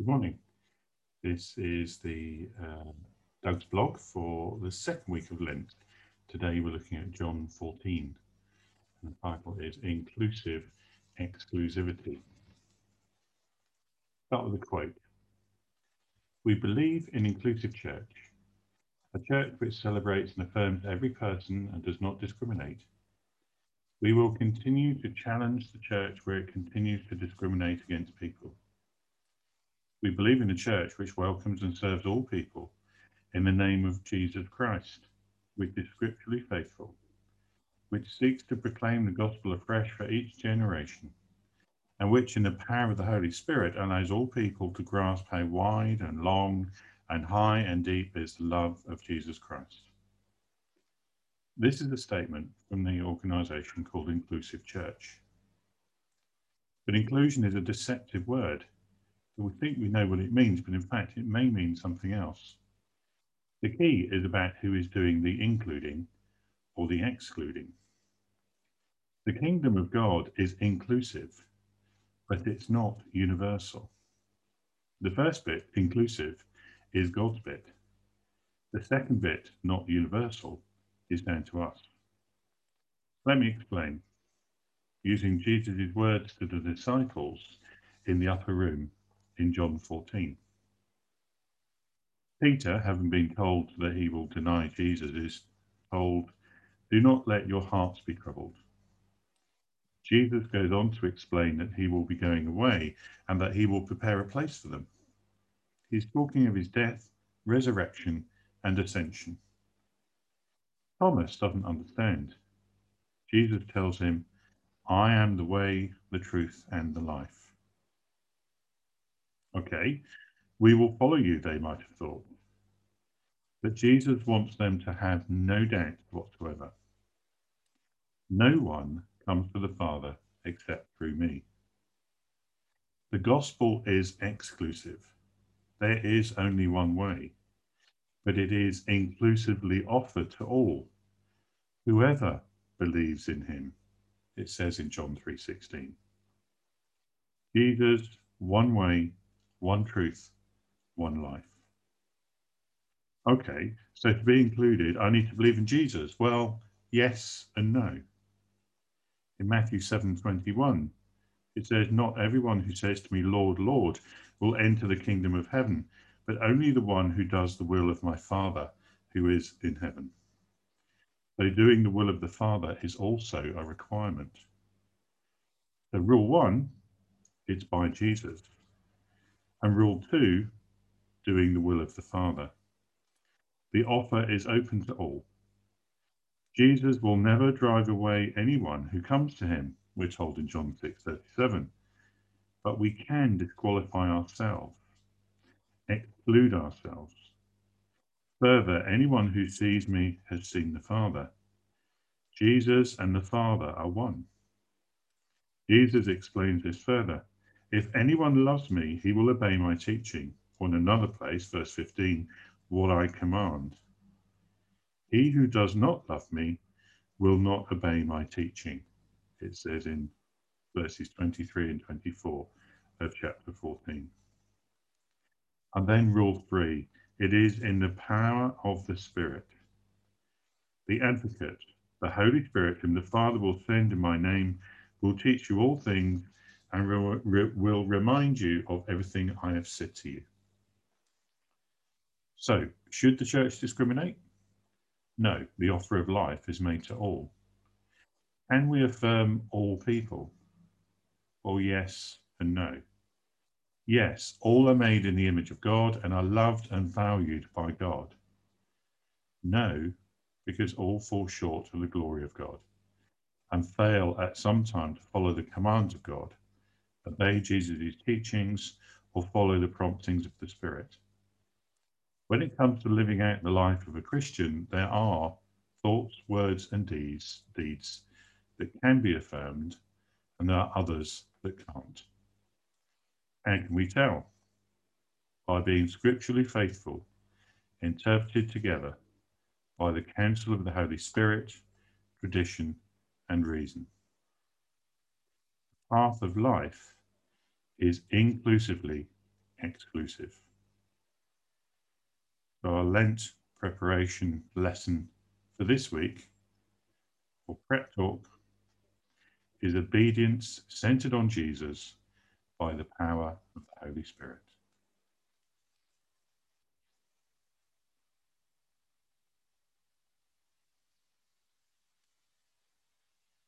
Good morning. This is the uh, Doug's blog for the second week of Lent. Today we're looking at John 14. And the title is Inclusive Exclusivity. Start with a quote. We believe in inclusive church, a church which celebrates and affirms every person and does not discriminate. We will continue to challenge the church where it continues to discriminate against people. We believe in a church which welcomes and serves all people in the name of Jesus Christ, which is scripturally faithful, which seeks to proclaim the gospel afresh for each generation, and which, in the power of the Holy Spirit, allows all people to grasp how wide and long and high and deep is the love of Jesus Christ. This is a statement from the organization called Inclusive Church. But inclusion is a deceptive word we think we know what it means, but in fact, it may mean something else. The key is about who is doing the including or the excluding. The kingdom of God is inclusive, but it's not universal. The first bit, inclusive, is God's bit. The second bit, not universal, is down to us. Let me explain. Using Jesus' words to the disciples in the upper room in John 14. Peter, having been told that he will deny Jesus, is told, Do not let your hearts be troubled. Jesus goes on to explain that he will be going away and that he will prepare a place for them. He's talking of his death, resurrection, and ascension. Thomas doesn't understand. Jesus tells him, I am the way, the truth, and the life. Okay, we will follow you, they might have thought. But Jesus wants them to have no doubt whatsoever. No one comes to the Father except through me. The gospel is exclusive. There is only one way, but it is inclusively offered to all. Whoever believes in him, it says in John 3:16. Jesus, one way, one truth, one life. Okay, so to be included, I need to believe in Jesus. Well, yes and no. In Matthew 7:21, it says, Not everyone who says to me, Lord, Lord, will enter the kingdom of heaven, but only the one who does the will of my Father who is in heaven. So doing the will of the Father is also a requirement. So rule one, it's by Jesus. And rule two, doing the will of the Father. The offer is open to all. Jesus will never drive away anyone who comes to him, we're told in John 6:37. But we can disqualify ourselves, exclude ourselves. Further, anyone who sees me has seen the Father. Jesus and the Father are one. Jesus explains this further. If anyone loves me, he will obey my teaching. Or in another place, verse 15, what I command. He who does not love me will not obey my teaching. It says in verses 23 and 24 of chapter 14. And then rule three it is in the power of the Spirit. The advocate, the Holy Spirit, whom the Father will send in my name, will teach you all things and re re will remind you of everything I have said to you. So, should the church discriminate? No, the offer of life is made to all. Can we affirm all people? Well, yes and no. Yes, all are made in the image of God and are loved and valued by God. No, because all fall short of the glory of God and fail at some time to follow the commands of God obey Jesus' teachings, or follow the promptings of the Spirit. When it comes to living out the life of a Christian, there are thoughts, words, and deeds, deeds that can be affirmed, and there are others that can't. How can we tell? By being scripturally faithful, interpreted together by the counsel of the Holy Spirit, tradition, and reason. Path of life is inclusively exclusive. So our Lent preparation lesson for this week or Prep Talk is obedience centered on Jesus by the power of the Holy Spirit.